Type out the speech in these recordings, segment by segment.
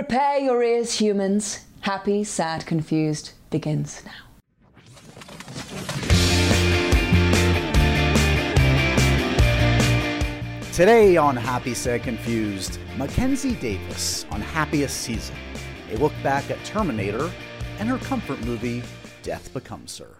Prepare your ears, humans. Happy, sad, confused begins now. Today on Happy Sad Confused, Mackenzie Davis on Happiest Season. A look back at Terminator and her comfort movie, Death Becomes Her.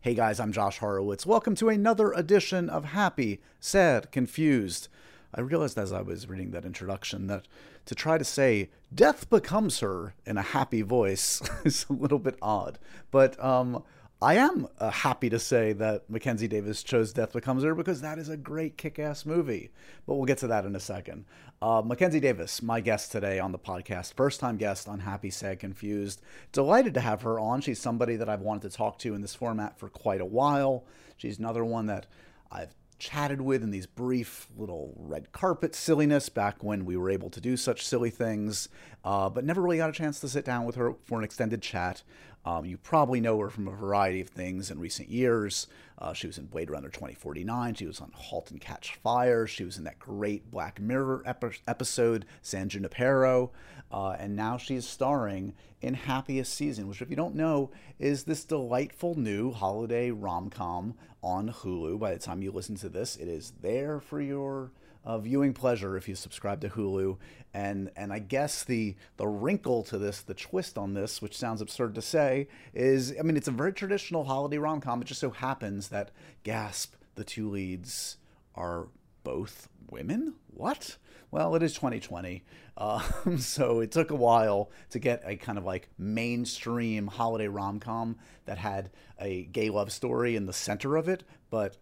Hey guys, I'm Josh Horowitz. Welcome to another edition of Happy, Sad, Confused. I realized as I was reading that introduction that to try to say death becomes her in a happy voice is a little bit odd. But um, I am uh, happy to say that Mackenzie Davis chose Death Becomes Her because that is a great kick ass movie. But we'll get to that in a second. Uh, Mackenzie Davis, my guest today on the podcast, first time guest on Happy, Sad, Confused. Delighted to have her on. She's somebody that I've wanted to talk to in this format for quite a while. She's another one that I've chatted with in these brief little red carpet silliness back when we were able to do such silly things, uh, but never really got a chance to sit down with her for an extended chat. Um, you probably know her from a variety of things in recent years. Uh, she was in Blade Runner 2049. She was on *Halt and Catch Fire*. She was in that great Black Mirror epi- episode, San Junipero. Uh, and now she's starring in Happiest Season, which, if you don't know, is this delightful new holiday rom com on Hulu. By the time you listen to this, it is there for your uh, viewing pleasure if you subscribe to Hulu. And and I guess the the wrinkle to this, the twist on this, which sounds absurd to say, is I mean it's a very traditional holiday rom com. It just so happens that gasp the two leads are both women. What? Well, it is 2020, uh, so it took a while to get a kind of like mainstream holiday rom com that had a gay love story in the center of it, but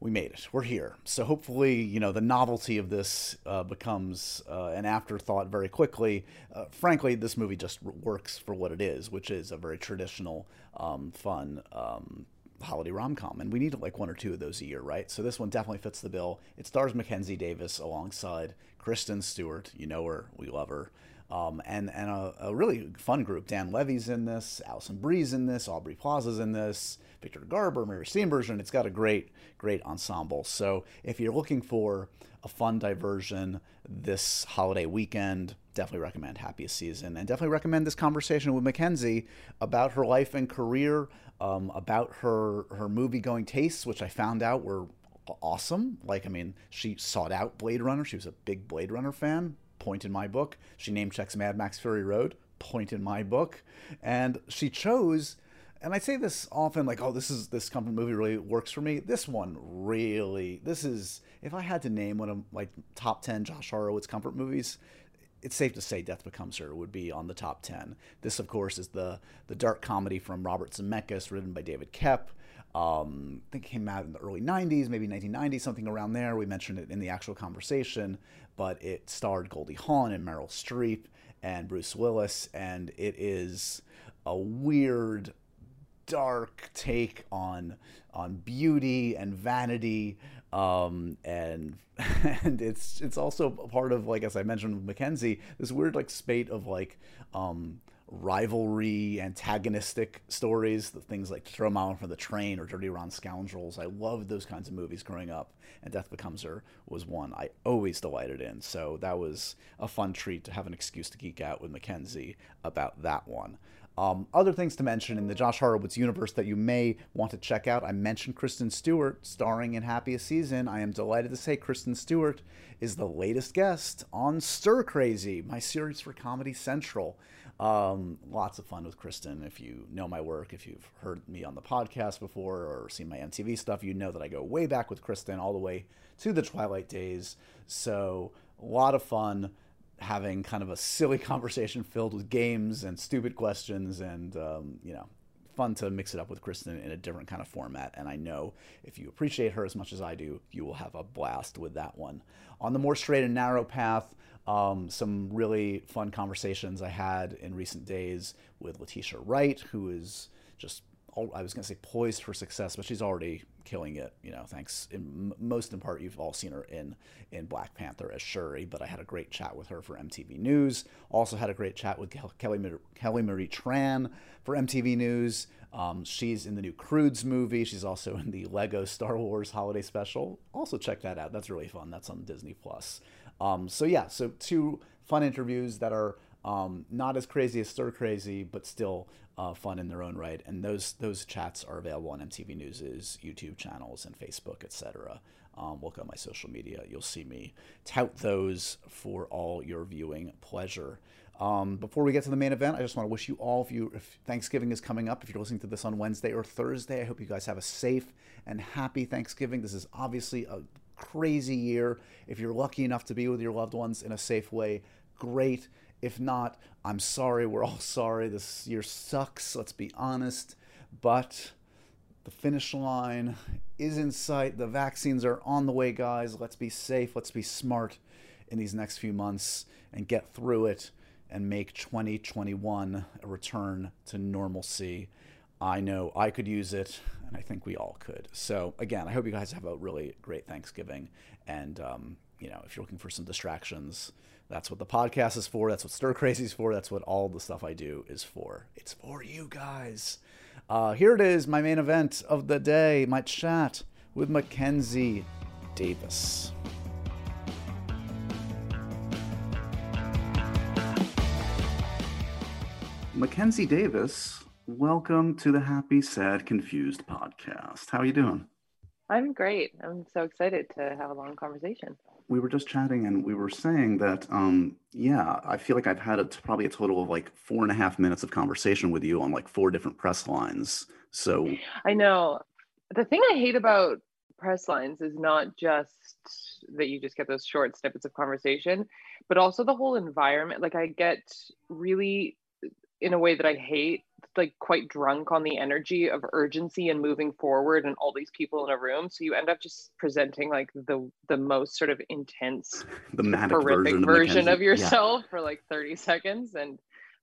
we made it. We're here. So hopefully, you know, the novelty of this uh, becomes uh, an afterthought very quickly. Uh, frankly, this movie just works for what it is, which is a very traditional, um, fun um, holiday rom com. And we need like one or two of those a year, right? So this one definitely fits the bill. It stars Mackenzie Davis alongside Kristen Stewart. You know her, we love her. Um, and and a, a, really fun group. Dan Levy's in this, Alison Brie's in this, Aubrey Plaza's in this, Victor Garber, Mary Steenburgen. It's got a great, great ensemble. So if you're looking for a fun diversion this holiday weekend, definitely recommend Happiest Season and definitely recommend this conversation with Mackenzie about her life and career, um, about her her movie going tastes, which I found out were awesome. Like, I mean, she sought out Blade Runner. She was a big Blade Runner fan. Point in my book. She name checks Mad Max Fury Road. Point in my book. And she chose and I say this often, like, oh, this is this comfort movie really works for me. This one really, this is if I had to name one of like top ten Josh Horowitz comfort movies, it's safe to say Death Becomes Her would be on the top ten. This, of course, is the the dark comedy from Robert Zemeckis, written by David Koepp. Um, I think it came out in the early 90s, maybe 1990, something around there. We mentioned it in the actual conversation, but it starred Goldie Hawn and Meryl Streep and Bruce Willis, and it is a weird dark take on on beauty and vanity um, and and it's it's also part of like as I mentioned with Mackenzie this weird like spate of like um, rivalry antagonistic stories the things like Throw Mama from the Train or Dirty Rotten Scoundrels I loved those kinds of movies growing up and Death Becomes Her was one I always delighted in so that was a fun treat to have an excuse to geek out with Mackenzie about that one um, other things to mention in the Josh Horowitz universe that you may want to check out. I mentioned Kristen Stewart starring in Happiest Season. I am delighted to say Kristen Stewart is the latest guest on Stir Crazy, my series for Comedy Central. Um, lots of fun with Kristen. If you know my work, if you've heard me on the podcast before or seen my MTV stuff, you know that I go way back with Kristen all the way to the Twilight days. So, a lot of fun having kind of a silly conversation filled with games and stupid questions and um, you know fun to mix it up with kristen in a different kind of format and i know if you appreciate her as much as i do you will have a blast with that one. On the more straight and narrow path um, some really fun conversations i had in recent days with letitia wright who is just I was going to say poised for success, but she's already killing it. You know, thanks in most in part you've all seen her in in Black Panther as Shuri. But I had a great chat with her for MTV News. Also had a great chat with Kelly Kelly Marie Tran for MTV News. Um, she's in the new Croods movie. She's also in the Lego Star Wars Holiday Special. Also check that out. That's really fun. That's on Disney Plus. Um, so yeah, so two fun interviews that are um, not as crazy as stir crazy, but still uh, fun in their own right. And those those chats are available on MTV News's YouTube channels and Facebook, etc. Um, look at my social media; you'll see me tout those for all your viewing pleasure. Um, before we get to the main event, I just want to wish you all, if you if Thanksgiving is coming up, if you're listening to this on Wednesday or Thursday, I hope you guys have a safe and happy Thanksgiving. This is obviously a crazy year. If you're lucky enough to be with your loved ones in a safe way, great. If not, I'm sorry. We're all sorry. This year sucks, let's be honest. But the finish line is in sight. The vaccines are on the way, guys. Let's be safe. Let's be smart in these next few months and get through it and make 2021 a return to normalcy. I know I could use it, and I think we all could. So, again, I hope you guys have a really great Thanksgiving. And, um, you know, if you're looking for some distractions, that's what the podcast is for. That's what Stir Crazy is for. That's what all the stuff I do is for. It's for you guys. Uh, here it is, my main event of the day, my chat with Mackenzie Davis. Mackenzie Davis, welcome to the Happy, Sad, Confused podcast. How are you doing? I'm great. I'm so excited to have a long conversation. We were just chatting and we were saying that, um, yeah, I feel like I've had a, probably a total of like four and a half minutes of conversation with you on like four different press lines. So I know the thing I hate about press lines is not just that you just get those short snippets of conversation, but also the whole environment. Like I get really in a way that I hate, like quite drunk on the energy of urgency and moving forward and all these people in a room. So you end up just presenting like the the most sort of intense, the horrific version, version of, of yourself yeah. for like 30 seconds. And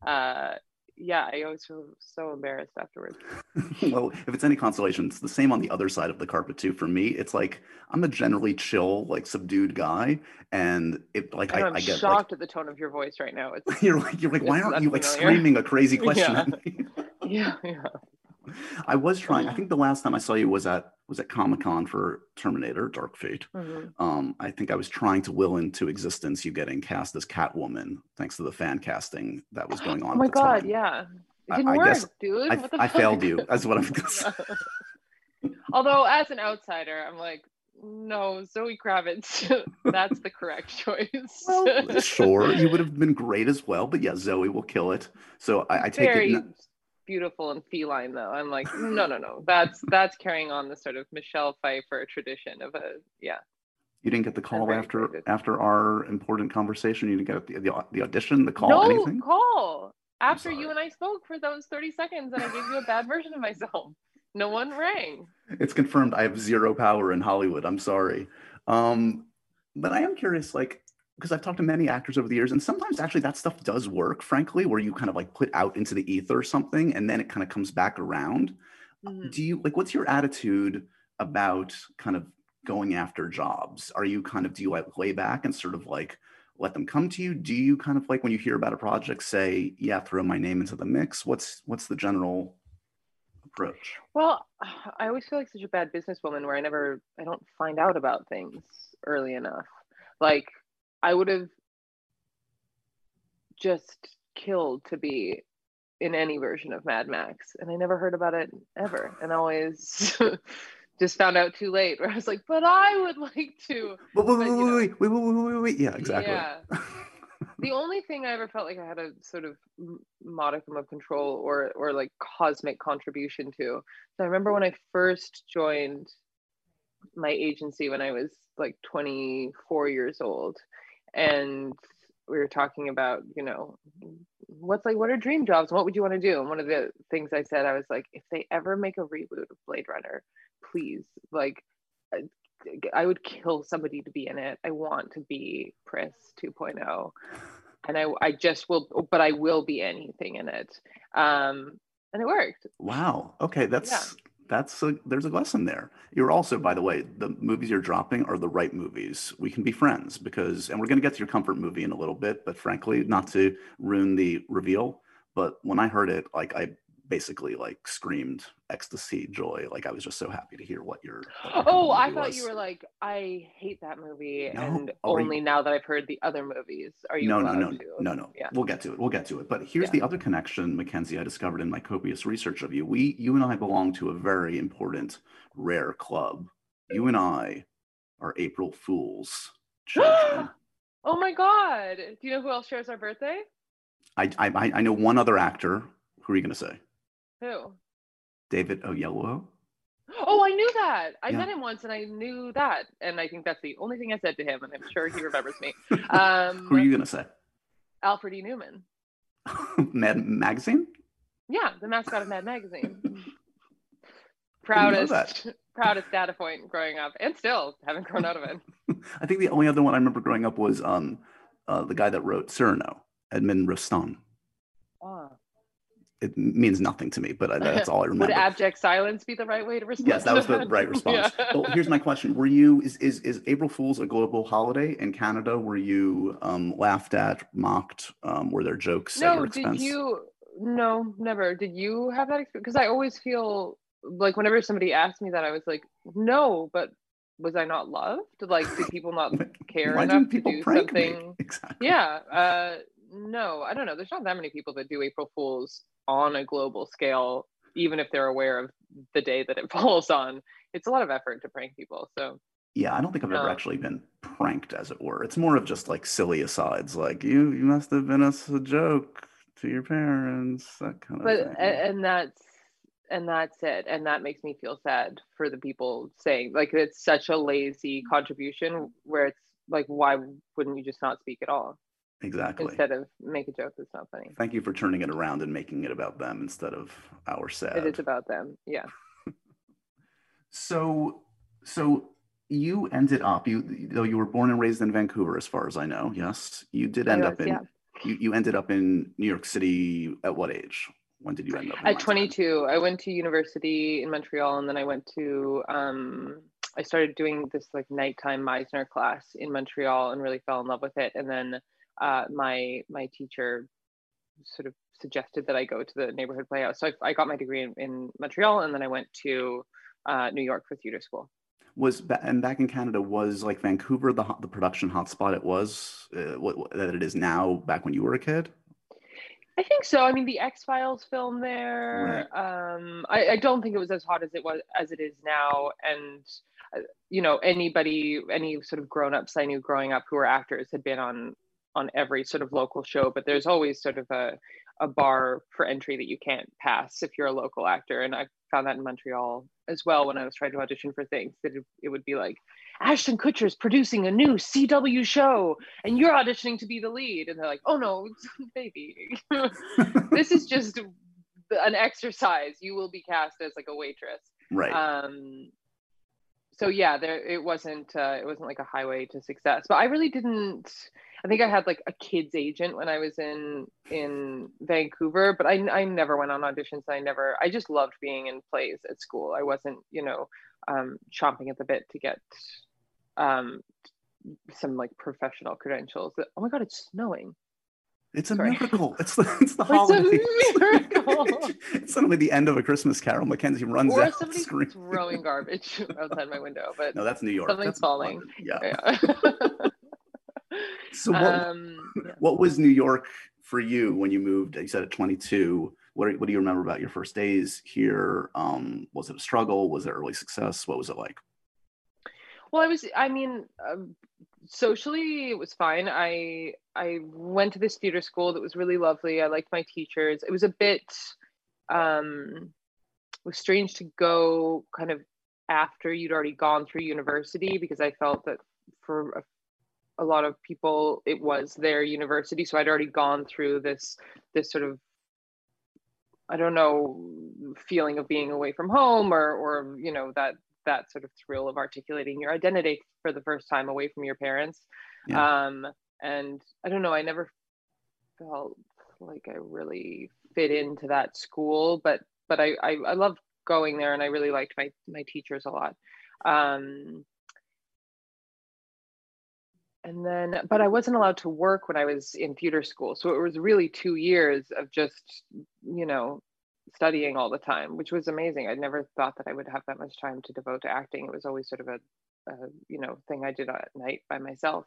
uh yeah, I always feel so embarrassed afterwards. well, if it's any consolation, it's the same on the other side of the carpet too. For me, it's like I'm a generally chill, like subdued guy, and it like I, I, am I get shocked like, at the tone of your voice right now. It's you're like you're like why aren't you like screaming a crazy question yeah. at me? yeah, yeah. I was trying. I think the last time I saw you was at was at Comic Con for Terminator: Dark Fate. Mm-hmm. Um, I think I was trying to will into existence you getting cast as Catwoman, thanks to the fan casting that was going on. Oh my god, time. yeah, it didn't I, I work, guess dude. I, I failed you. That's what I'm. Although, as an outsider, I'm like, no, Zoe Kravitz. that's the correct choice. well, sure, you would have been great as well, but yeah, Zoe will kill it. So I, I take Very it. Beautiful and feline, though. I'm like, no, no, no. That's that's carrying on the sort of Michelle Pfeiffer tradition of a yeah. You didn't get the call after excited. after our important conversation. You didn't get the the, the audition, the call, no anything. call after you and I spoke for those 30 seconds, and I gave you a bad version of myself. No one rang. It's confirmed. I have zero power in Hollywood. I'm sorry. Um, but I am curious, like, because I've talked to many actors over the years, and sometimes actually that stuff does work, frankly, where you kind of like put out into the ether or something and then it kind of comes back around. Mhm. Do you like what's your attitude about kind of going after jobs? Are you kind of do you like lay back and sort of like let them come to you? Do you kind of like when you hear about a project say, yeah, throw my name into the mix? What's what's the general approach? Well, I always feel like such a bad businesswoman where I never, I don't find out about things early enough. Like, I would have just killed to be in any version of Mad Max, and I never heard about it ever, and always just found out too late. Where I was like, but I would like to. Wait, wait, But, wait, know, wait, wait, wait, wait, wait, wait. Yeah, exactly. Yeah. the only thing I ever felt like I had a sort of modicum of control or or like cosmic contribution to. So I remember when I first joined my agency when I was like 24 years old, and we were talking about you know what's like what are dream jobs what would you want to do and one of the things i said i was like if they ever make a reboot of blade runner please like I- I would kill somebody to be in it. I want to be Pris 2.0, and I I just will, but I will be anything in it. Um, and it worked. Wow. Okay, that's that's a there's a lesson there. You're also, by the way, the movies you're dropping are the right movies. We can be friends because, and we're going to get to your comfort movie in a little bit. But frankly, not to ruin the reveal, but when I heard it, like I basically like screamed ecstasy, joy. Like I was just so happy to hear what your. what your Oh, I thought was. you were like, I hate that movie, No, and are you- only now that I've heard the other movies are you no, no, no, to? no, no. Yeah. We'll get to it. We'll get to it. But here's Yeah. the other connection, Mackenzie, I discovered in my copious research of you. We, you and I belong to a very important, rare club. You and I are April Fools children. Oh my god! Do you know who else shares our birthday? I, I I know one other actor. Who are you going to say? Who? David Oyelowo? Oh, I knew that. I Yeah. met him once, and I knew that, and I think that's the only thing I said to him, and I'm sure he remembers me. Um, Who are you going to say? Alfred E. Neuman. Mad Magazine? Yeah, the mascot of Mad Magazine. proudest, proudest data point growing up, and still haven't grown out of it. I think the only other one I remember growing up was um, uh, the guy that wrote Cyrano, Edmond Rostand. Oh. It means nothing to me, but I, that's all I remember. Would abject silence be the right way to respond? Yes, that was the right response. Yeah. Well, here's my question: Were you is, is is April Fool's a global holiday in Canada? Were you um, laughed at, mocked? Um, were there jokes at no, did you? No, never. Did you have that experience? Because I always feel like whenever somebody asked me that, I was like, no, but was I not loved? Like, did people not care Why enough to do prank me? something? Exactly. Yeah. Uh, no, I don't know. There's not that many people that do April Fools on a global scale, even if they're aware of the day that it falls on. It's a lot of effort to prank people. So Yeah, I don't think I've ever No. actually been pranked, as it were. It's more of just like silly asides, like you you must have been a joke to your parents, that kind of but thing. a- and that's and that's it and that makes me feel sad for the people saying like it's such a lazy contribution where it's like why wouldn't you just not speak at all exactly. instead of make a joke that's not funny Thank you for turning it around and making it about them instead of our sad. it is about them yeah So, so you ended up you though you were born and raised in Vancouver, as far as I know. Yes, you did end was, up in yeah. you, you ended up in New York City at what age? When did you end up? at Montana? 22 i went to university in montreal and then i went to um i started doing this like nighttime meisner class in montreal and really fell in love with it and then uh, my my teacher sort of suggested that i go to the neighborhood playhouse so i, I got my degree in, in montreal and then i went to uh, new york for theater school Was and back in Canada was like Vancouver the the production hotspot it was uh, what, what that it is now back when you were a kid. I think so. I mean, the X Files film there. Um, I, I don't think it was as hot as it was as it is now. And uh, you know, anybody, any sort of grown ups I knew growing up who were actors had been on on every sort of local show. But there's always sort of a a bar for entry that you can't pass if you're a local actor. And I found that in Montreal as well when I was trying to audition for things. That it, it would be like Ashton Kutcher's producing a new CW show, and you're auditioning to be the lead. And they're like, "Oh no, baby." this is just an exercise. You will be cast as like a waitress. right. Um, so yeah, there it wasn't uh, it wasn't like a highway to success. But I really didn't. I think I had like a kids agent when I was in in Vancouver, but I I never went on auditions. I never. I just loved being in plays at school. I wasn't you know um, chomping at the bit to get um, some like professional credentials. Oh my god, it's snowing. It's a Sorry. miracle. It's the, it's the It's a holiday. miracle. it's suddenly the end of a Christmas carol. Mackenzie runs or out. somebody screaming. throwing garbage outside my window. But No, that's New York. Something's That's falling. London. Yeah. yeah. So what, um, yeah. what was New York for you when you moved? You said at 22. What, are, what do you remember about your first days here? Um, was it a struggle? Was it early success? What was it like? Well, I was. I mean, um, socially, it was fine. I I went to this theater school that was really lovely. I liked my teachers. It was a bit. Um, it was strange to go kind of after you'd already gone through university because I felt that for a, a lot of people it was their university, so I'd already gone through this this sort of I don't know feeling of being away from home or or you know that that sort of thrill of articulating your identity for the first time away from your parents. Yeah. Um, and I don't know, I never felt like I really fit into that school, but but I I, I loved going there and I really liked my my teachers a lot. Um, and then but I wasn't allowed to work when I was in theater school. So it was really two years of just, you know, studying all the time, which was amazing. I never thought that I would have that much time to devote to acting. It was always sort of a, a you know thing I did at night by myself,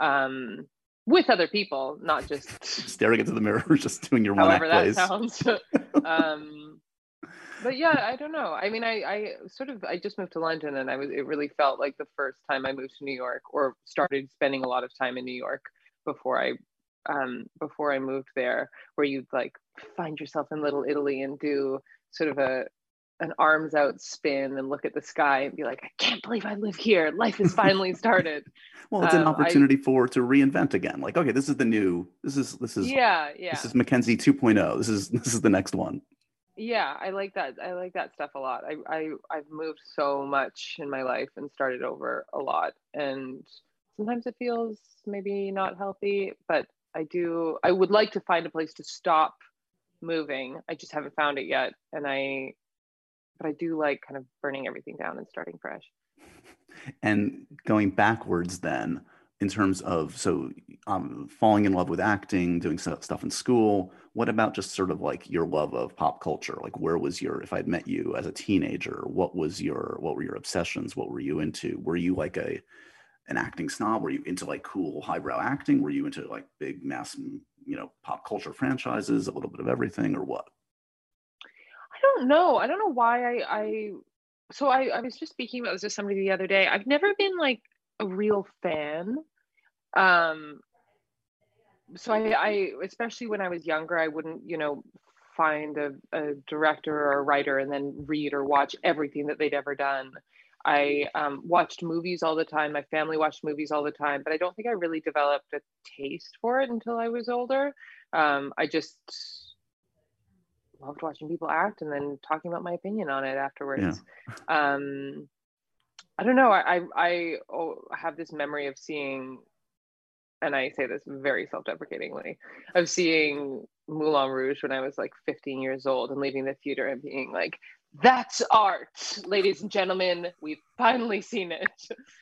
um, with other people, not just staring into the mirror, just doing your one act that plays. sounds. um, but yeah, I don't know. I mean, I, I sort of I just moved to London, and I was it really felt like the first time I moved to New York or started spending a lot of time in New York before I um, before I moved there, where you'd like find yourself in Little Italy and do sort of a an arms out spin and look at the sky and be like, I can't believe I live here. Life has finally started. well, it's an um, I- opportunity for to reinvent again. Like, okay, this is the new. This is this is yeah, yeah. this is Mackenzie 2.0. This is this is the next one. Yeah i like that i like that stuff a lot I, I i've moved so much in my life and started over a lot and sometimes it feels maybe not healthy but i do i would like to find a place to stop moving i just haven't found it yet and i but i do like kind of burning everything down and starting fresh. And going backwards, then in terms of so um, falling in love with acting, doing stu- stuff in school. What about just sort of like your love of pop culture? Like, where was your if I'd met you as a teenager? What was your what were your obsessions? What were you into? Were you like a an acting snob? Were you into like cool highbrow acting? Were you into like big mass you know pop culture franchises? A little bit of everything, or what? I don't know. I don't know why I I so I, I was just speaking about this with somebody the other day. I've never been like a real fan. Um so I, I especially when I was younger, I wouldn't, you know, find a, a director or a writer and then read or watch everything that they'd ever done. I um, watched movies all the time. My family watched movies all the time, but I don't think I really developed a taste for it until I was older. Um, I just loved watching people act and then talking about my opinion on it afterwards. Um, I don't know. I I, I oh, have this memory of seeing, and I say this very self-deprecatingly, of seeing Moulin Rouge when I was like 15 years old and leaving the theater and being like, "That's art, ladies and gentlemen. We've finally seen it."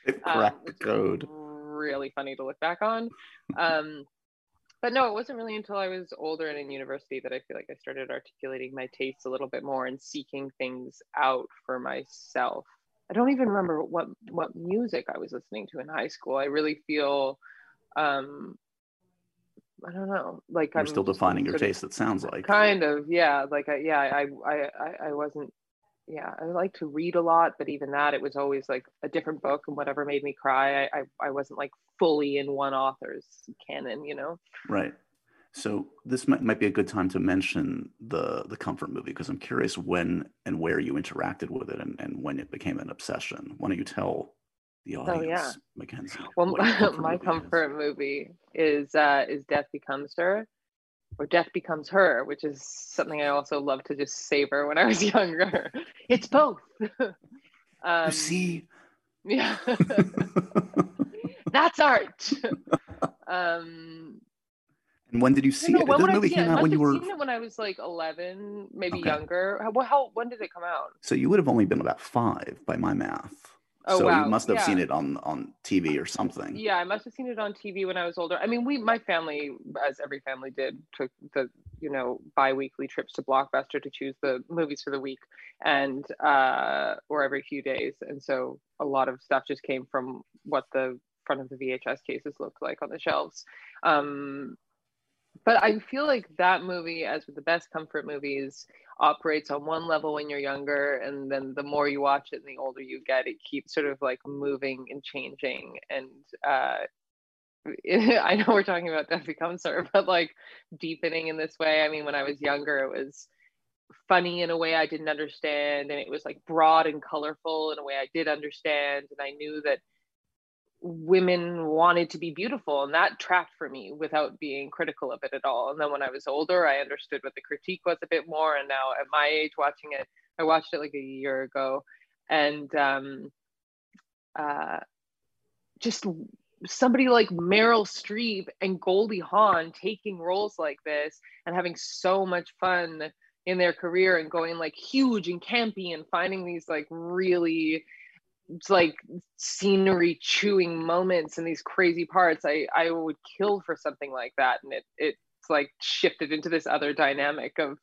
It um, the code. Really funny to look back on. Um, but no, it wasn't really until I was older and in university that I feel like I started articulating my tastes a little bit more and seeking things out for myself. I don't even remember what what music I was listening to in high school. I really feel, um, I don't know, like You're I'm still defining your of- taste. It sounds like. kind of yeah like I, yeah I, I i i wasn't yeah i like to read a lot but even that it was always like a different book and whatever made me cry i i, I wasn't like fully in one author's canon you know Right. So this might, might be a good time to mention the the comfort movie because I'm curious when and where you interacted with it and, and when it became an obsession. Why don't you tell the audience, Oh, yeah. Mackenzie? well your my movie is? comfort movie is uh is death becomes her or death becomes her which is something i also love to just savor when i was younger it's both um You see, yeah that's art um when did you see No, it? when This would I movie came I out when you were seen it when I was like 11, maybe Okay. younger. How, how when did it come out? so you would have only been about five by my math. Oh, so wow. you must have seen it on on TV or something. Yeah, I must have seen it on TV when I was older. I mean, we, my family, as every family did, took the you know bi-weekly trips to Blockbuster to choose the movies for the week, and uh, or every few days, and so a lot of stuff just came from what the front of the VHS cases looked like on the shelves. Um, but I feel like that movie, as with the best comfort movies, operates on one level when you're younger, and then the more you watch it and the older you get, it keeps sort of like moving and changing. And uh, I know we're talking about Death Becomes Her, but like deepening in this way. I mean, when I was younger, it was funny in a way I didn't understand, and it was like broad and colorful in a way I did understand, and I knew that women wanted to be beautiful and that trapped for me without being critical of it at all. And then when i was older i understood what the critique was a bit more and now at my age watching it i watched it like a year ago. And um uh just somebody like meryl streep and goldie hawn taking roles like this and having so much fun in their career and going like huge and campy and finding these like really like scenery chewing moments and these crazy parts i i would kill for something like that and it it's like shifted into this other dynamic of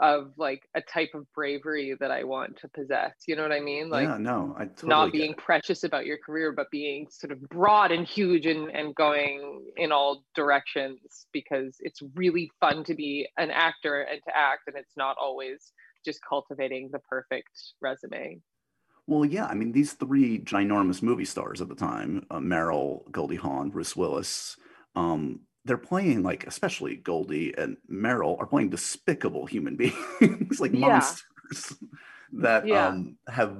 of like a type of bravery that I want to possess. You know what I mean? Like yeah, no, I totally not being precious about your career, but being sort of broad and huge and, and going in all directions because it's really fun to be an actor and to act, and it's not always just cultivating the perfect resume. Well, yeah, I mean, these three ginormous movie stars at the time, uh, Meryl, Goldie Hawn, Bruce Willis, um, they're playing like, especially Goldie and Meryl are playing despicable human beings, like yeah. monsters that yeah. um, have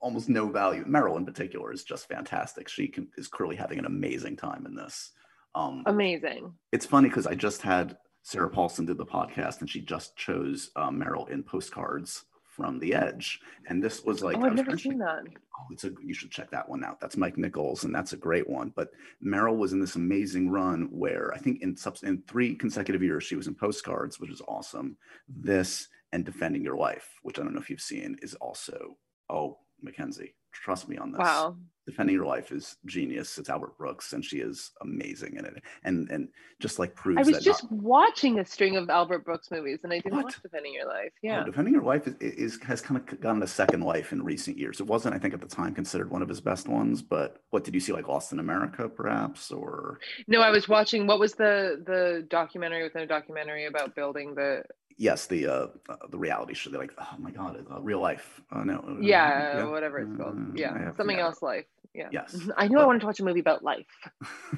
almost no value. Meryl, in particular, is just fantastic. She can, is clearly having an amazing time in this. Um, amazing. It's funny because I just had Sarah Paulson did the podcast, and she just chose uh, Meryl in postcards from The Edge, and this was like oh, I've never seen that. Oh, it's a you should check that one out. That's Mike Nichols, and that's a great one. But Meryl was in this amazing run where I think in sub in three consecutive years she was in Postcards, which is awesome. This and Defending Your Life, which I don't know if you've seen, is also oh Mackenzie, trust me on this. Wow. Defending Your Life is genius. It's Albert Brooks, and she is amazing in it. And and just like proves. I was just not... watching a string of Albert Brooks movies, and I didn't what? watch Defending Your Life. Oh, yeah. Oh, Defending Your Life is, is has kind of gotten a second life in recent years. It wasn't, I think, at the time considered one of his best ones. But what did you see, like Lost in America, perhaps, or? No, I was watching. What was the the documentary within a documentary about building the yes, the uh, uh, the reality show. They're like, oh my god, uh, real life. Uh, no. Uh, yeah, yeah, whatever it's called. Uh, yeah, something else. Life. Yeah. Yes. I knew but, I wanted to watch a movie about life.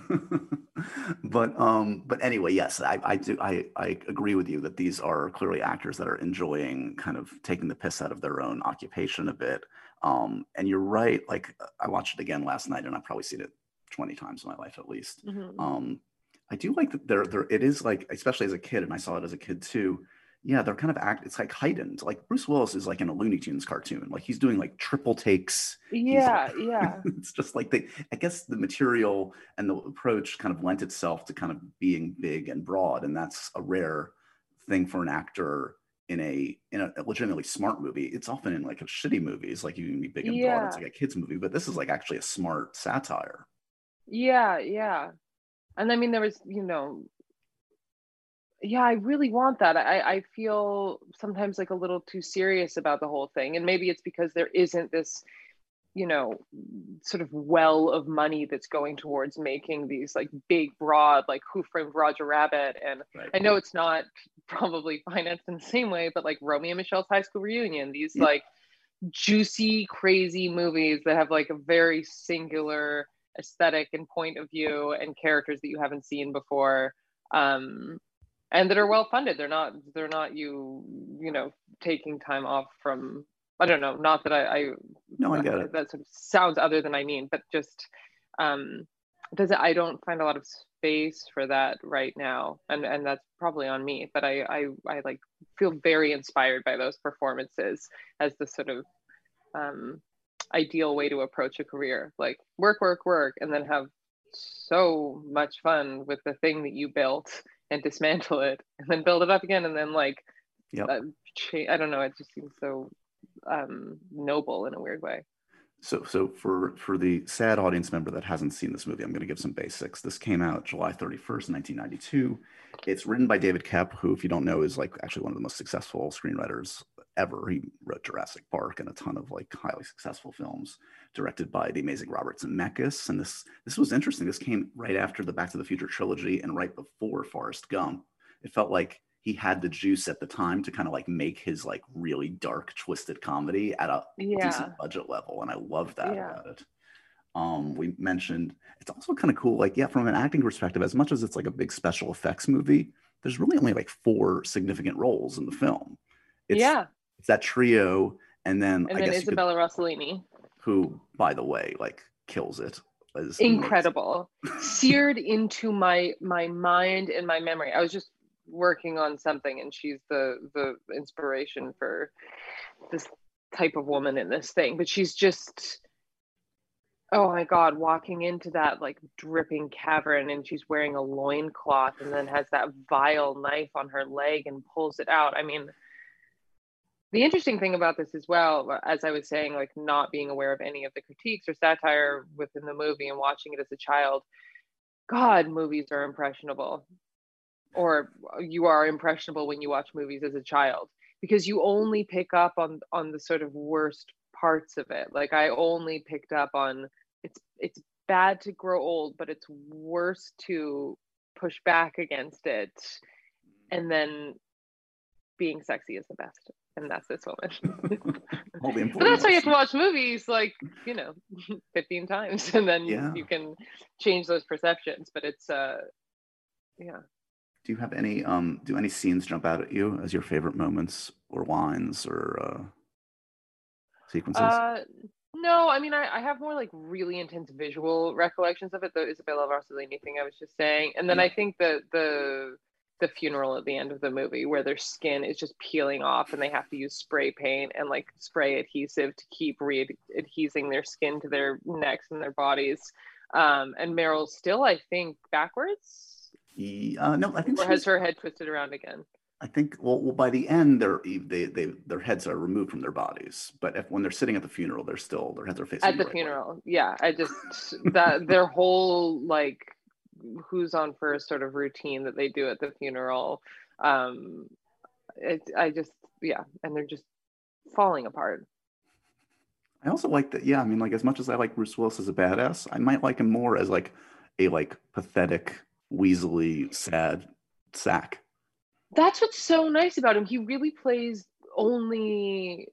but um, but anyway, yes, I, I do I I agree with you that these are clearly actors that are enjoying kind of taking the piss out of their own occupation a bit. Um, and you're right. Like I watched it again last night, and I've probably seen it 20 times in my life at least. Mm-hmm. Um, I do like that there there it is like especially as a kid, and I saw it as a kid too yeah, they're kind of act. It's like heightened. Like Bruce Willis is like in a Looney Tunes cartoon. Like he's doing like triple takes. Yeah, like, yeah. it's just like they. I guess the material and the approach kind of lent itself to kind of being big and broad, and that's a rare thing for an actor in a in a legitimately smart movie. It's often in like a shitty movies, like you can be big and yeah. broad. It's like a kids movie, but this is like actually a smart satire. Yeah, yeah. And I mean, there was, you know, yeah i really want that I, I feel sometimes like a little too serious about the whole thing and maybe it's because there isn't this you know sort of well of money that's going towards making these like big broad like who framed roger rabbit and right. i know it's not probably financed in the same way but like Romy and Michele's high school reunion these yeah. like juicy crazy movies that have like a very singular aesthetic and point of view and characters that you haven't seen before um and that are well funded. They're not they're not you you know taking time off from i don't know not that i i no i get it. that sort of sounds other than i mean but just um does it i don't find a lot of space for that right now and and that's probably on me but i i, I like feel very inspired by those performances as the sort of um ideal way to approach a career. Like work work work and then have so much fun with the thing that you built and dismantle it and then build it up again and then like yep. uh, cha- I don't know it just seems so um, noble in a weird way. So, so for for the sad audience member that hasn't seen this movie, I'm going to give some basics. This came out July 31st, 1992. It's written by David Koepp, who, if you don't know, is like actually one of the most successful screenwriters ever. He wrote Jurassic Park and a ton of like highly successful films. Directed by the amazing Robert Zemeckis, and this this was interesting. This came right after the Back to the Future trilogy and right before Forrest Gump. It felt like he had the juice at the time to kind of like make his like really dark, twisted comedy at a yeah. decent budget level, and I love that yeah. about it. Um, we mentioned it's also kind of cool, like yeah, from an acting perspective, as much as it's like a big special effects movie, there's really only like four significant roles in the film. It's, yeah, it's that trio, and then and I then Isabella could, Rossellini, who, by the way, like kills it. Incredible, seared into my my mind and my memory. I was just working on something, and she's the the inspiration for this type of woman in this thing. But she's just oh my god walking into that like dripping cavern and she's wearing a loincloth and then has that vile knife on her leg and pulls it out i mean the interesting thing about this as well, uh, as I was saying, like not being aware of any of the critiques or satire within the movie and watching it as a child, God, movies are impressionable. Or uh, you are impressionable when you watch movies as a child. because you only pick up on on the sort of worst parts of it like i only picked up on it's it's bad to grow old but it's worse to push back against it and then being sexy is the best and that's this woman but that's why you have to watch movies like you know 15 times and then yeah. you can change those perceptions but it's uh yeah do you have any um do any scenes jump out at you as your favorite moments or lines or uh sequences uh no i mean I, I have more like really intense visual recollections of it the isabella rossellini thing i was just saying and then yeah. i think that the the funeral at the end of the movie where their skin is just peeling off and they have to use spray paint and like spray adhesive to keep re-adhesing their skin to their necks and their bodies um and meryl's still i think backwards uh, no, I think or has her head twisted around again. I think well, well, by the end, their they, they their heads are removed from their bodies, but if, when they're sitting at the funeral, they're still their heads are facing at the, right funeral. Way. Yeah, I just that their whole like who's on first sort of routine that they do at the funeral. Um, it I just yeah, and they're just falling apart. I also like that. Yeah, I mean, like as much as I like Bruce Willis as a badass, I might like him more as like a like pathetic weaselly, sad sack. That's what's so nice about him. He really plays only,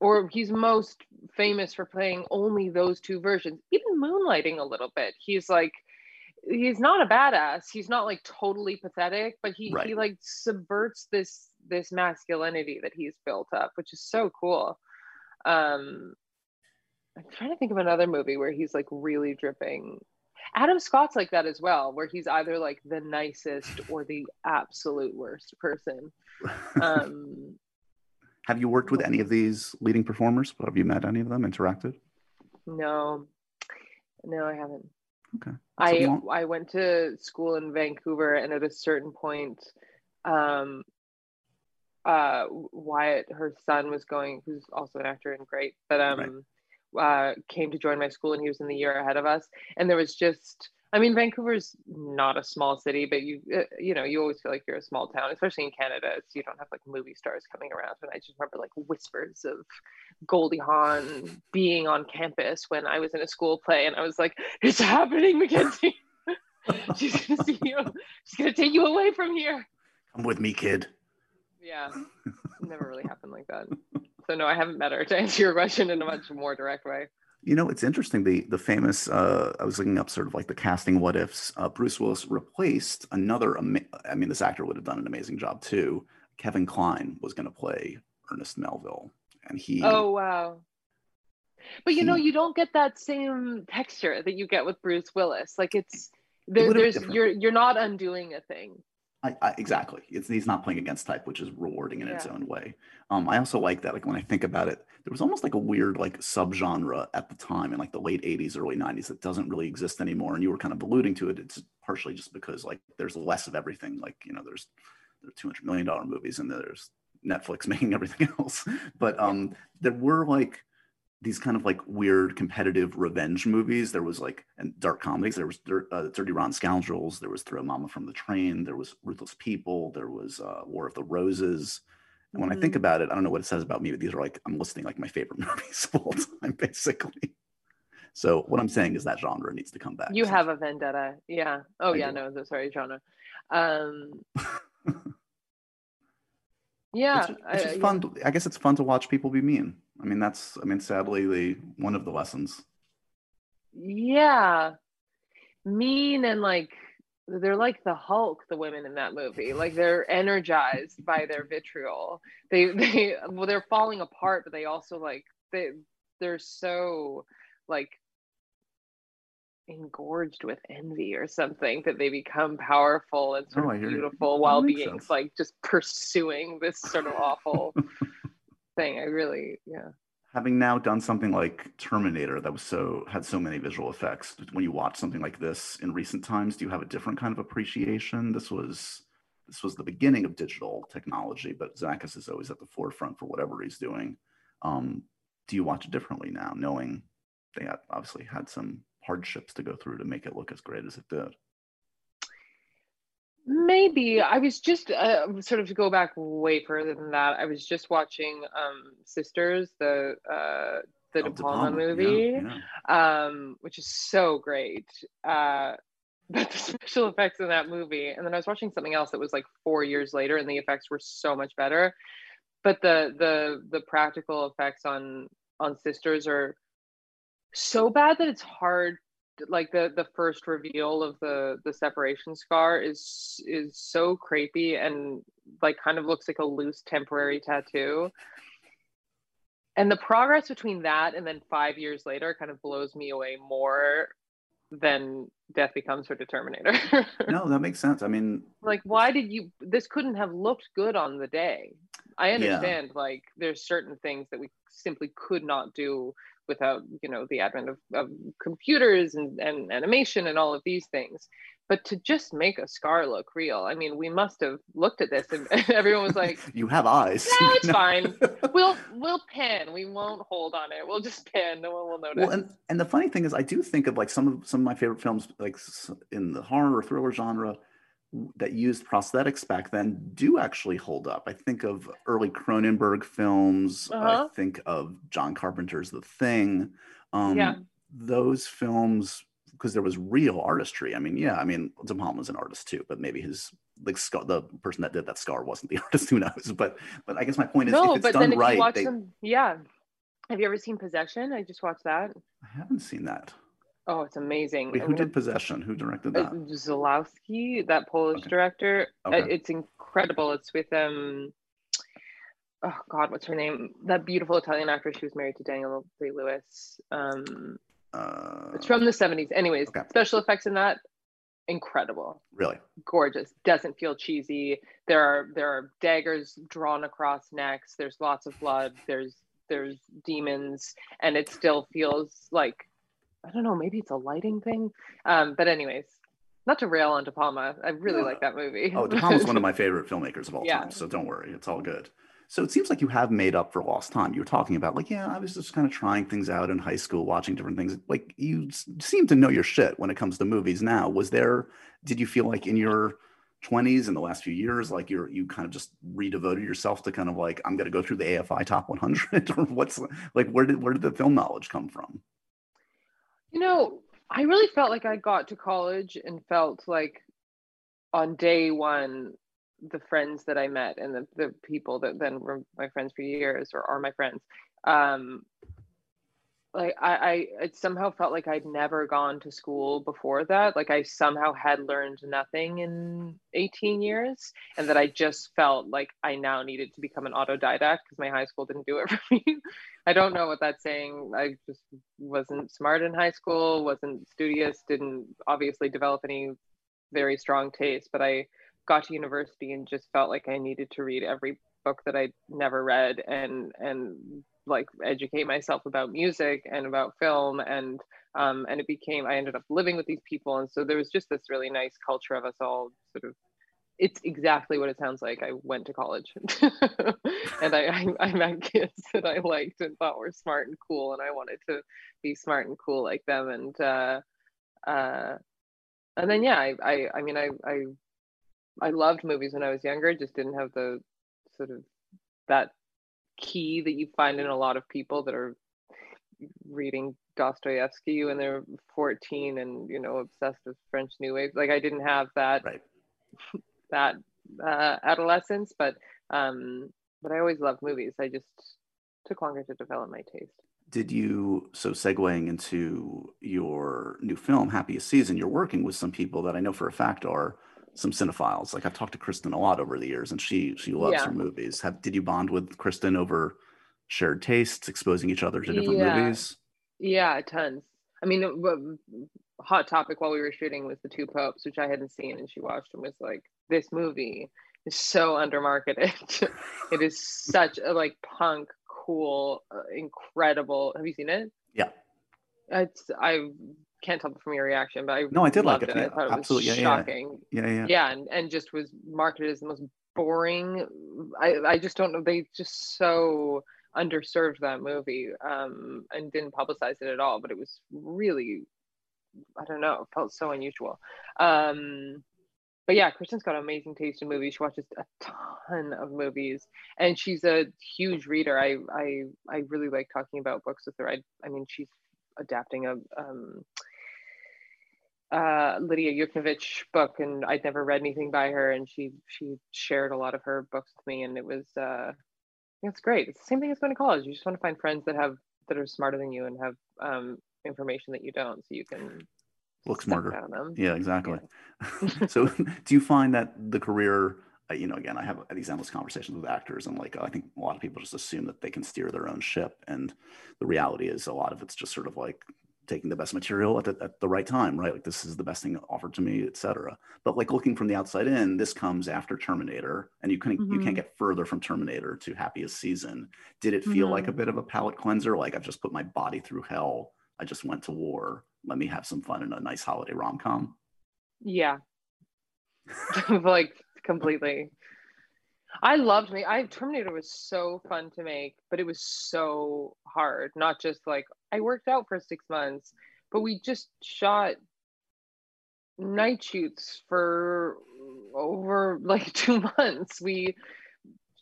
or he's most famous for playing only those two versions, even moonlighting a little bit. He's like, he's not a badass. He's not like totally pathetic, but he, right. he like subverts this this masculinity that he's built up, which is so cool. Um, I'm trying to think of another movie where he's like really dripping Adam Scott's like that as well, where he's either like the nicest or the absolute worst person. Um, have you worked with any of these leading performers? Have you met any of them? Interacted? No, no, I haven't. Okay. I long- I went to school in Vancouver, and at a certain point, um, uh, Wyatt, her son, was going, who's also an actor and great, but um. Right uh, came to join my school and he was in the year ahead of us. And there was just, I mean, Vancouver's not a small city, but you, uh, you know, you always feel like you're a small town, especially in Canada. It's, you don't have like movie stars coming around. And I just remember like whispers of Goldie Hawn being on campus when I was in a school play. And I was like, it's happening, Mackenzie. She's gonna see you. She's gonna take you away from here. Come with me, kid. Yeah, never really happened like that. So no, I haven't met her to answer your question in a much more direct way. You know, it's interesting. The the famous uh, I was looking up sort of like the casting what ifs. Uh, Bruce Willis replaced another. I mean, this actor would have done an amazing job too. Kevin Kline was going to play Ernest Menville, and he. Oh wow! But you he, know, you don't get that same texture that you get with Bruce Willis. Like it's there, there's you're you're not undoing a thing. I, I, exactly. It's he's not playing against type, which is rewarding in yeah. its own way. Um, I also like that. Like when I think about it, there was almost like a weird like subgenre at the time in like the late '80s, early '90s that doesn't really exist anymore. And you were kind of alluding to it. It's partially just because like there's less of everything. Like you know, there's there 200 million dollar movies and there's Netflix making everything else. But um, there were like these kind of like weird competitive revenge movies. There was like and dark comedies. There was uh, Dirty Rotten Scoundrels. There was Throw Mama from the Train. There was Ruthless People. There was uh, War of the Roses. And when mm-hmm. I think mm-hmm. about it, I don't know what it says about me, but these are like I'm listing like my favorite movies of all time, basically. So what I'm saying is that genre needs to come back. You have a vendetta, yeah. Oh I yeah, do. no, sorry, genre. Um, yeah, it's, it's just fun. Yeah. I guess it's fun to watch people be mean. I mean, that's, I mean, sadly, the one of the lessons. Yeah. Mean and like, they're like the Hulk, the women in that movie. Like they're energized by their vitriol. They, they, well, they're falling apart, but they also like, they, they're so like engorged with envy or something that they become powerful and sort oh, of beautiful while being sense. like just pursuing this sort of awful thing. I really, yeah. Having now done something like Terminator that was so had so many visual effects, when you watch something like this in recent times, do you have a different kind of appreciation? This was this was the beginning of digital technology, but Zemeckis is always at the forefront for whatever he's doing. Um, do you watch it differently now, knowing they obviously had some hardships to go through to make it look as great as it did? Maybe I was just uh, sort of to go back way further than that. I was just watching um, Sisters, the uh, the Oh, De Palma Palma, yeah, movie, yeah. um, which is so great. Uh, but the special effects in that movie, and then I was watching something else that was like four years later, and the effects were so much better. But the the the practical effects on on Sisters are so bad that it's hard like the the first reveal of the the separation scar is is so creepy and like kind of looks like a loose temporary tattoo and the progress between that and then five years later kind of blows me away more than death becomes her determinator No, that makes sense. I mean, like why did you this couldn't have looked good on the day i Yeah. understand like there's certain things that we simply could not do without you know the advent of, of computers and, and animation and all of these things. But to just make a scar look real i mean we must have looked at this and everyone was like you have eyes. no it's fine. We'll we'll pan. We won't hold on it. We'll just pan. No one will notice. Well, and and the funny thing is, I do think of like some of some of my favorite films, like in the horror or thriller genre, that used prosthetics back then, do actually hold up. I think of early Cronenberg films. Uh-huh. I think of John Carpenter's The Thing. Um, Yeah. Those films, because there was real artistry. I mean, yeah, I mean, De Palma's an artist too, but maybe his like scar, the person that did that scar wasn't the artist. Who knows? But but I guess my point is, no if it's but done then if right, you watch they, them yeah have you ever seen possession i just watched that I haven't seen that. Oh it's amazing Wait, who did Possession? Who directed Uh, that? Zulawski, that Polish Okay. director. Uh, Okay. It's incredible. It's with um oh god, what's her name? That beautiful Italian actress. She was married to Daniel Day Lewis. Um Uh, it's from the 70s. Anyways, Okay. special effects in that incredible. really. Gorgeous. Doesn't feel cheesy. There are there are daggers drawn across necks. There's lots of blood. There's there's demons and it still feels like I don't know, maybe it's a lighting thing. Um, but anyways, not to rail on De Palma. I really like that movie. Oh, De Palma's one of my favorite filmmakers of all Yeah. time. So don't worry, it's all good. So it seems like you have made up for lost time. You were talking about like, yeah, I was just kind of trying things out in high school, watching different things. Like you seem to know your shit when it comes to movies now. Was there? Did you feel like in your 20s in the last few years, like you're you kind of just redevoted yourself to kind of like I'm going to go through the AFI top 100, or what's like where did where did the film knowledge come from? You know, I really felt like I got to college and felt like on day one, the friends that I met and the, the people that then were my friends for years or are my friends, um, like I, I it somehow felt like I'd never gone to school before that. Like I somehow had learned nothing in 18 years and that I just felt like I now needed to become an autodidact because my high school didn't do it for me. I don't know what that's saying. I just wasn't smart in high school, wasn't studious, didn't obviously develop any very strong taste, but I got to university and just felt like I needed to read every book that I'd never read and and like educate myself about music and about film and um, and it became I ended up living with these people and so there was just this really nice culture of us all sort of it's exactly what it sounds like. I went to college and I, I, I met kids that I liked and thought were smart and cool, and I wanted to be smart and cool like them. And uh, uh, and then yeah, I, I I mean I I I loved movies when I was younger. Just didn't have the sort of that key that you find in a lot of people that are reading Dostoevsky when they're 14 and you know obsessed with French New Wave. Like I didn't have that Right. That uh, adolescence, but um, but I always loved movies. I just took longer to develop my taste. Did you so segueing into your new film, Happiest Season? You're working with some people that I know for a fact are some cinephiles. Like I've talked to Kristen a lot over the years, and she she loves Yeah. her movies. Have did you bond with Kristen over shared tastes, exposing each other to different Yeah. movies? Yeah, tons. I mean, hot topic while we were shooting was the Two Popes, which I hadn't seen, and she watched and was like, "This movie is so undermarketed. it is such a like punk, cool, uh, incredible." Have you seen it? Yeah. It's I can't tell from your reaction, but I No, I did like it. I Yeah, thought it absolutely. was Yeah, yeah, yeah. shocking. Yeah, yeah. yeah and, and just was marketed as the most boring i i just don't know they just so underserved that movie um and didn't publicize it at all but it was really i don't know it felt so unusual um but yeah, Kristen's got amazing taste in movies. She watches a ton of movies, and she's a huge reader. I I I really like talking about books with her. I I mean, she's adapting a um, uh, Lidia Yuknavitch book, and I'd never read anything by her, and she she shared a lot of her books with me, and it was uh, it's great. It's the same thing as going to college. You just want to find friends that have that are smarter than you and have um, information that you don't, so you can look smarter. Yeah, exactly. Yeah. so, do you find that the career? Uh, you know, again, I have these endless conversations with actors, and like I think a lot of people just assume that they can steer their own ship, and the reality is a lot of it's just sort of like taking the best material at the, at the right time, right? Like this is the best thing offered to me, etc. But like looking from the outside in, this comes after Terminator, and you can mm-hmm. you can't mm-hmm. get further from Terminator to Happiest Season. Did it feel mm-hmm. like a bit of a palate cleanser? Like I've just put my body through hell. I just went to war. Let me have some fun in a nice holiday rom com. Yeah, like completely. I loved me. I Terminator was so fun to make, but it was so hard. Not just like I worked out for six months, but we just shot night shoots for over like two months. We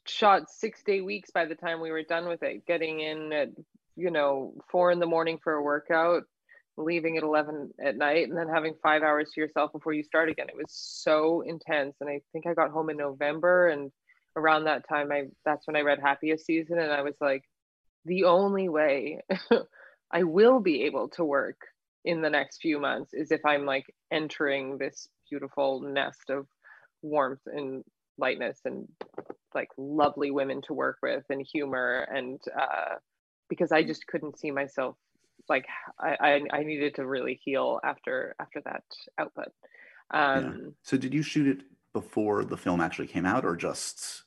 shot six day weeks by the time we were done with it, getting in at you know four in the morning for a workout, leaving at 11 at night and then having five hours to yourself before you start again. It was so intense. And I think I got home in November and around that time i that's when i read happiest season and i was like the only way i will be able to work in the next few months is if i'm like entering this beautiful nest of warmth and lightness and like lovely women to work with and humor and uh because i just couldn't see myself like I, I, I needed to really heal after after that output. Um yeah. so did you shoot it before the film actually came out or just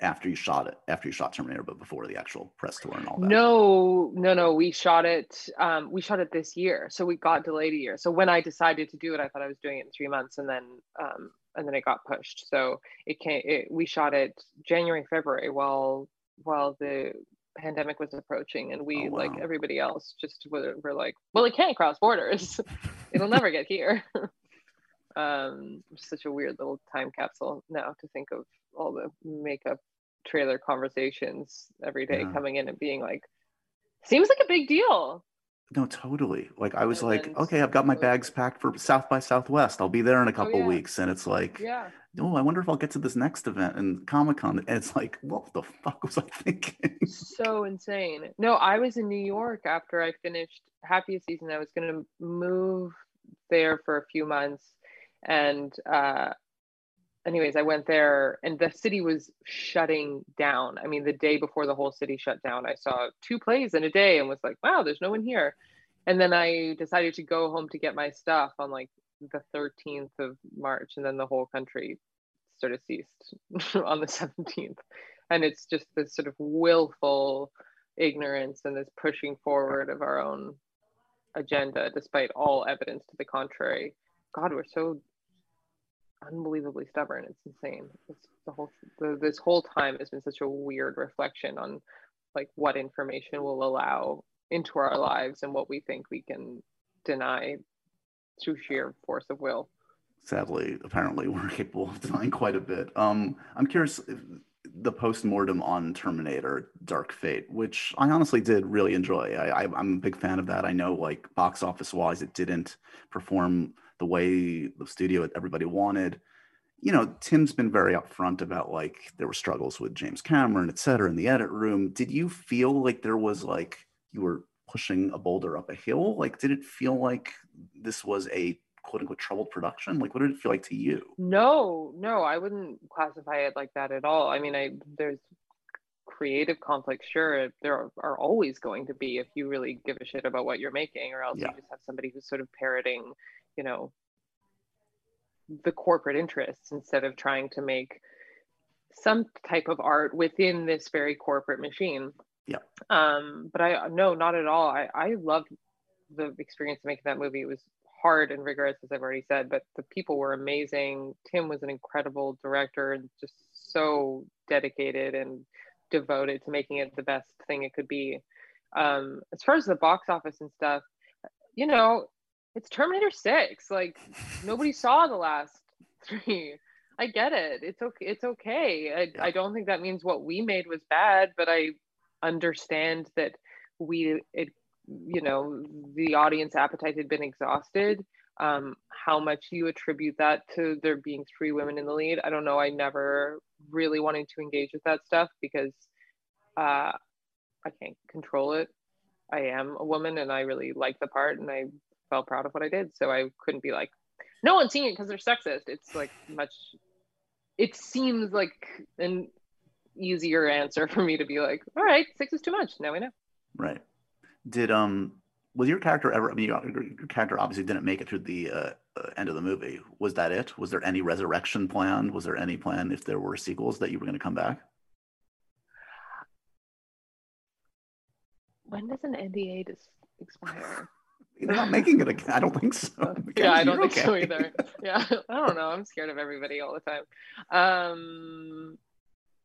after you shot it after you shot terminator but before the actual press tour and all that? No no no. We shot it um, we shot it this year. So we got delayed a year. So when i decided to do it i thought i was doing it in three months and then um, and then it got pushed. So it came it, we shot it january february while while the pandemic was approaching and we oh, wow. like everybody else just were, were like well it can't cross borders it'll never get here um such a weird little time capsule now to think of all the makeup trailer conversations every day yeah. coming in and being like seems like a big deal no totally like i was and like okay i've got my bags packed for south by southwest i'll be there in a oh, couple oh, yeah. weeks and it's like yeah. Oh i wonder if i'll get to this next event and comic-con and it's like what the fuck was i thinking? So insane. No i was in new york after i finished happiest season i was going to move there for a few months and uh, anyways i went there and the city was shutting down. I mean the day before the whole city shut down i saw two plays in a day and was like wow there's no one here. And then i decided to go home to get my stuff on like the 13th of march and then the whole country sort of ceased on the 17th and it's just this sort of willful ignorance and this pushing forward of our own agenda despite all evidence to the contrary. God we're so unbelievably stubborn. It's insane. It's the whole the, this whole time has been such a weird reflection on like what information will allow into our lives and what we think we can deny through sheer force of will. Sadly, apparently, we're capable of denying quite a bit. Um, I'm curious the post-mortem on Terminator Dark Fate, which I honestly did really enjoy. I, I, am a big fan of that. I know, like box office wise, it didn't perform the way the studio everybody wanted. You know, Tim's been very upfront about like there were struggles with James Cameron, et cetera, in the edit room. Did you feel like there was like you were pushing a boulder up a hill? Like, did it feel like this was a quote unquote troubled production? Like, what did it feel like to you? No, no, I wouldn't classify it like that at all. I mean, I there's creative conflict. Sure, there are, are, always going to be if you really give a shit about what you're making, or else yeah. you just have somebody who's sort of parroting you know the corporate interests instead of trying to make some type of art within this very corporate machine. Yeah. Um but i no not at all. I i loved the experience of making that movie. It was hard and rigorous as i've already said but the people were amazing. Tim was an incredible director and just so dedicated and devoted to making it the best thing it could be. Um as far as the box office and stuff you know it's Terminator 6. Like nobody saw the last three. I get it. It's okay. It's okay. I, Yeah. I don't think that means what we made was bad, but I understand that we, it, you know, the audience appetite had been exhausted. Um, how much you attribute that to there being three women in the lead, I don't know. I never really wanted to engage with that stuff because uh, I can't control it. I am a woman and I really like the part and I felt proud of what I did. So I couldn't be like, no one's seeing it because they're sexist. It's like much, it seems like an easier answer for me to be like, all right, six is too much. Now we know. Right. Did um was your character ever? I mean, your, your character obviously didn't make it through the uh, uh, end of the movie. Was that it? Was there any resurrection planned? Was there any plan if there were sequels that you were going to come back? When does an NDA just expire? They're not making it again. I don't think so. yeah, I don't think so either. Yeah, I don't know. I'm scared of everybody all the time. Um,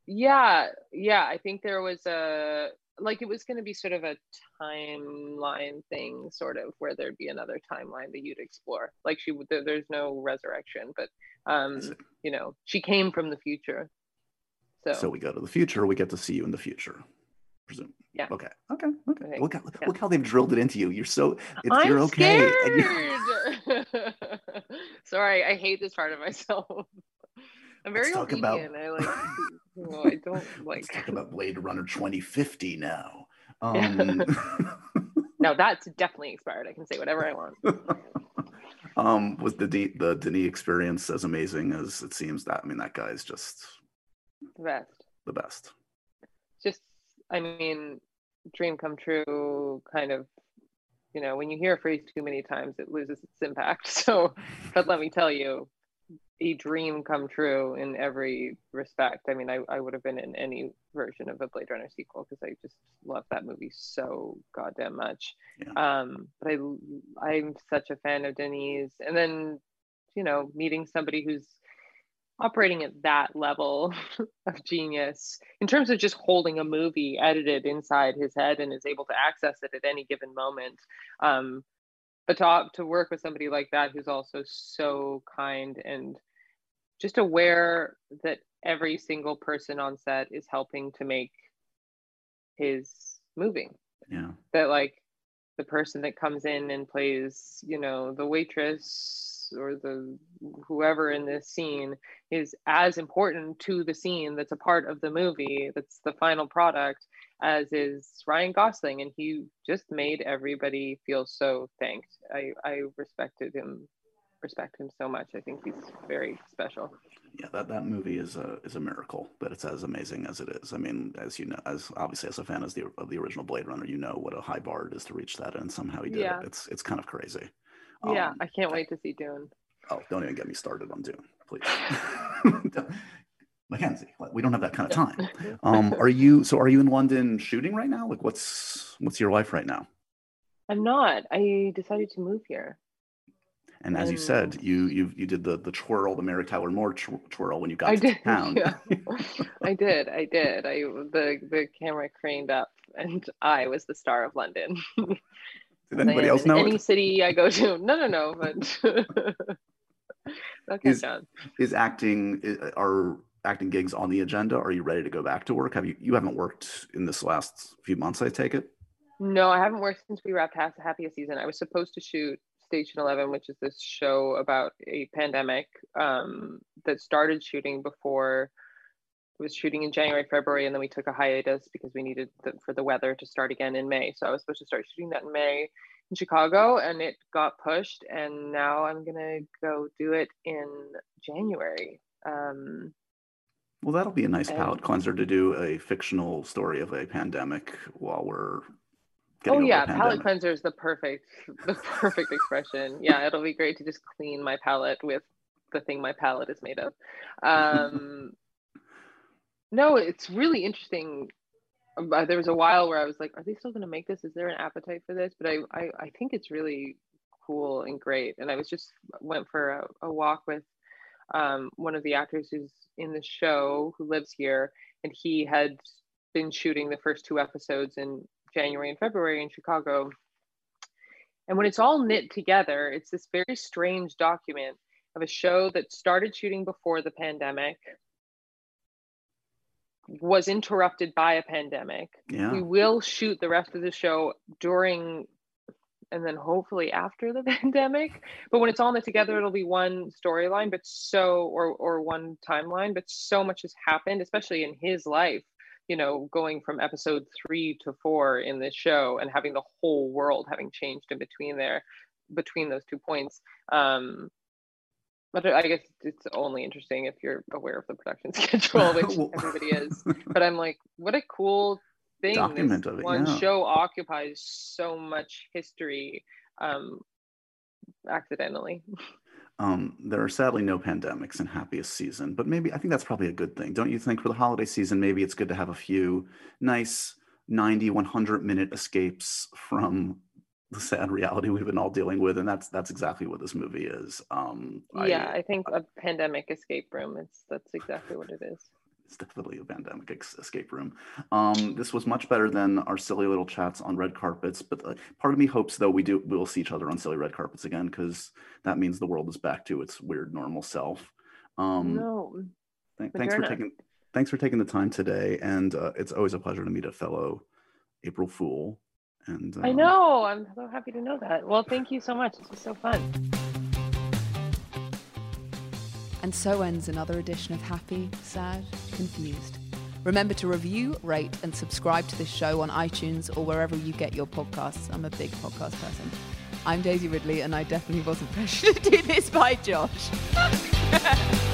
yeah, yeah. I think there was a like it was going to be sort of a timeline thing, sort of where there'd be another timeline that you'd explore. Like she. There, there's no resurrection, but um, you know, she came from the future. So, So we go to the future. We get to see you in the future. Presume. Yeah. Okay. Okay. Okay. Think, Look how yeah. look how they've drilled it into you. You're so it's, I'm you're okay. you're-. Sorry, I hate this part of myself. I'm very Let's talk about- I like. well, I don't like. Let's talk about Blade Runner 2050 now. Um, No, that's definitely expired. I can say whatever I want. um, was the D, the Denis experience as amazing as it seems? That I mean, that guy's just The best. the best. Just, I mean, dream come true. Kind of, you know, when you hear a phrase too many times, it loses its impact. So, but let me tell you, a dream come true in every respect. I mean, I, I would have been in any version of a Blade Runner sequel because I just love that movie so goddamn much. Yeah. Um, but I I'm such a fan of Denis, and then you know, meeting somebody who's operating at that level of genius in terms of just holding a movie edited inside his head and is able to access it at any given moment. Um, but to, to work with somebody like that who's also so kind and just aware that every single person on set is helping to make his moving Yeah. that like the person that comes in and plays you know the waitress or the whoever in this scene is as important to the scene that's a part of the movie that's the final product as is Ryan Gosling and he just made everybody feel so thanked I I respected him respect him so much I think he's very special Yeah, that, that movie is a is a miracle that it's as amazing as it is. I mean, as you know, as obviously as a fan as the of the original Blade Runner, you know what a high bar it is to reach that, and somehow he did Yeah. it. It's it's kind of crazy. Yeah Um, I can't wait to see Dune Oh, don't even get me started on Dune, please. Mackenzie, we don't have that kind of time. Um, are you so? Are you in London shooting right now? Like, what's what's your life right now? I'm not I decided to move here And as you said, Um, you you you did the the twirl, the Mary Tyler Moore twirl when you got I to did, town. yeah. I did. I did. I the the camera craned up, and I was the star of London. Did anybody else know? Any it? city I go to. No, no, no. But okay, Is- John. Is acting are acting gigs on the agenda? Are you ready to go back to work? Have you you haven't worked in this last few months? I take it. No, I haven't worked since we wrapped Half Happiest Season. I was supposed to shoot Station Eleven, which is this show about a pandemic um, that started shooting before. Was shooting in January, February, and then we took a hiatus because we needed the, for the weather to start again in May. So I was supposed to start shooting that in May in Chicago, and it got pushed. And now I'm gonna go do it in January. Um, Well, that'll be a nice And- palate cleanser to do a fictional story of a pandemic while we're. oh getting over yeah, pandemic. cleanser is the perfect, the perfect expression. Yeah, it'll be great to just clean my palette with the thing my palette is made of. Um, no, it's really interesting. Uh, There was a while where I was like, "Are they still going to make this? Is there an appetite for this?" But I, I, I think it's really cool and great. And I was just went for a, a walk with um, one of the actors who's in the show who lives here, and he had been shooting the first two episodes in January and February in Chicago. And when it's all knit together, it's this very strange document. of a show that started shooting before the pandemic, was interrupted by a pandemic. Yeah. We will shoot the rest of the show during and then hopefully after the pandemic. But when it's all knit together, it'll be one storyline, but so or or one timeline, but so much has happened, especially in his life. You know, going from episode three to four in this show and having the whole world having changed in between there, between those two points. Um, but I guess it's only interesting if you're aware of the production schedule, which everybody is. But I'm like, what a cool thing. Document this of it, one yeah. show occupies so much history um, accidentally. Um, there are sadly no pandemics in happiest season, but maybe I think that's probably a good thing. Don't you think for the holiday season, maybe it's good to have a few nice 90, 100 minute escapes from the sad reality we've been all dealing with. And that's, that's exactly what this movie is. Um, yeah, I, think a pandemic escape room. It's that's exactly what it is. It's definitely a pandemic ex- escape room. Um, this was much better than our silly little chats on red carpets. But uh, part of me hopes, though, we do we will see each other on silly red carpets again because that means the world is back to its weird normal self. Um, no, th- thanks for taking thanks for taking the time today, and uh, it's always a pleasure to meet a fellow April Fool. And I uh, know. I'm so happy to know that. Well, thank you so much. This was so fun. And so ends another edition of Happy, Sad, Confused. Remember to review, rate, and subscribe to this show on iTunes or wherever you get your podcasts. I'm a big podcast person. I'm Daisy Ridley, and I definitely wasn't pressured to do this by Josh.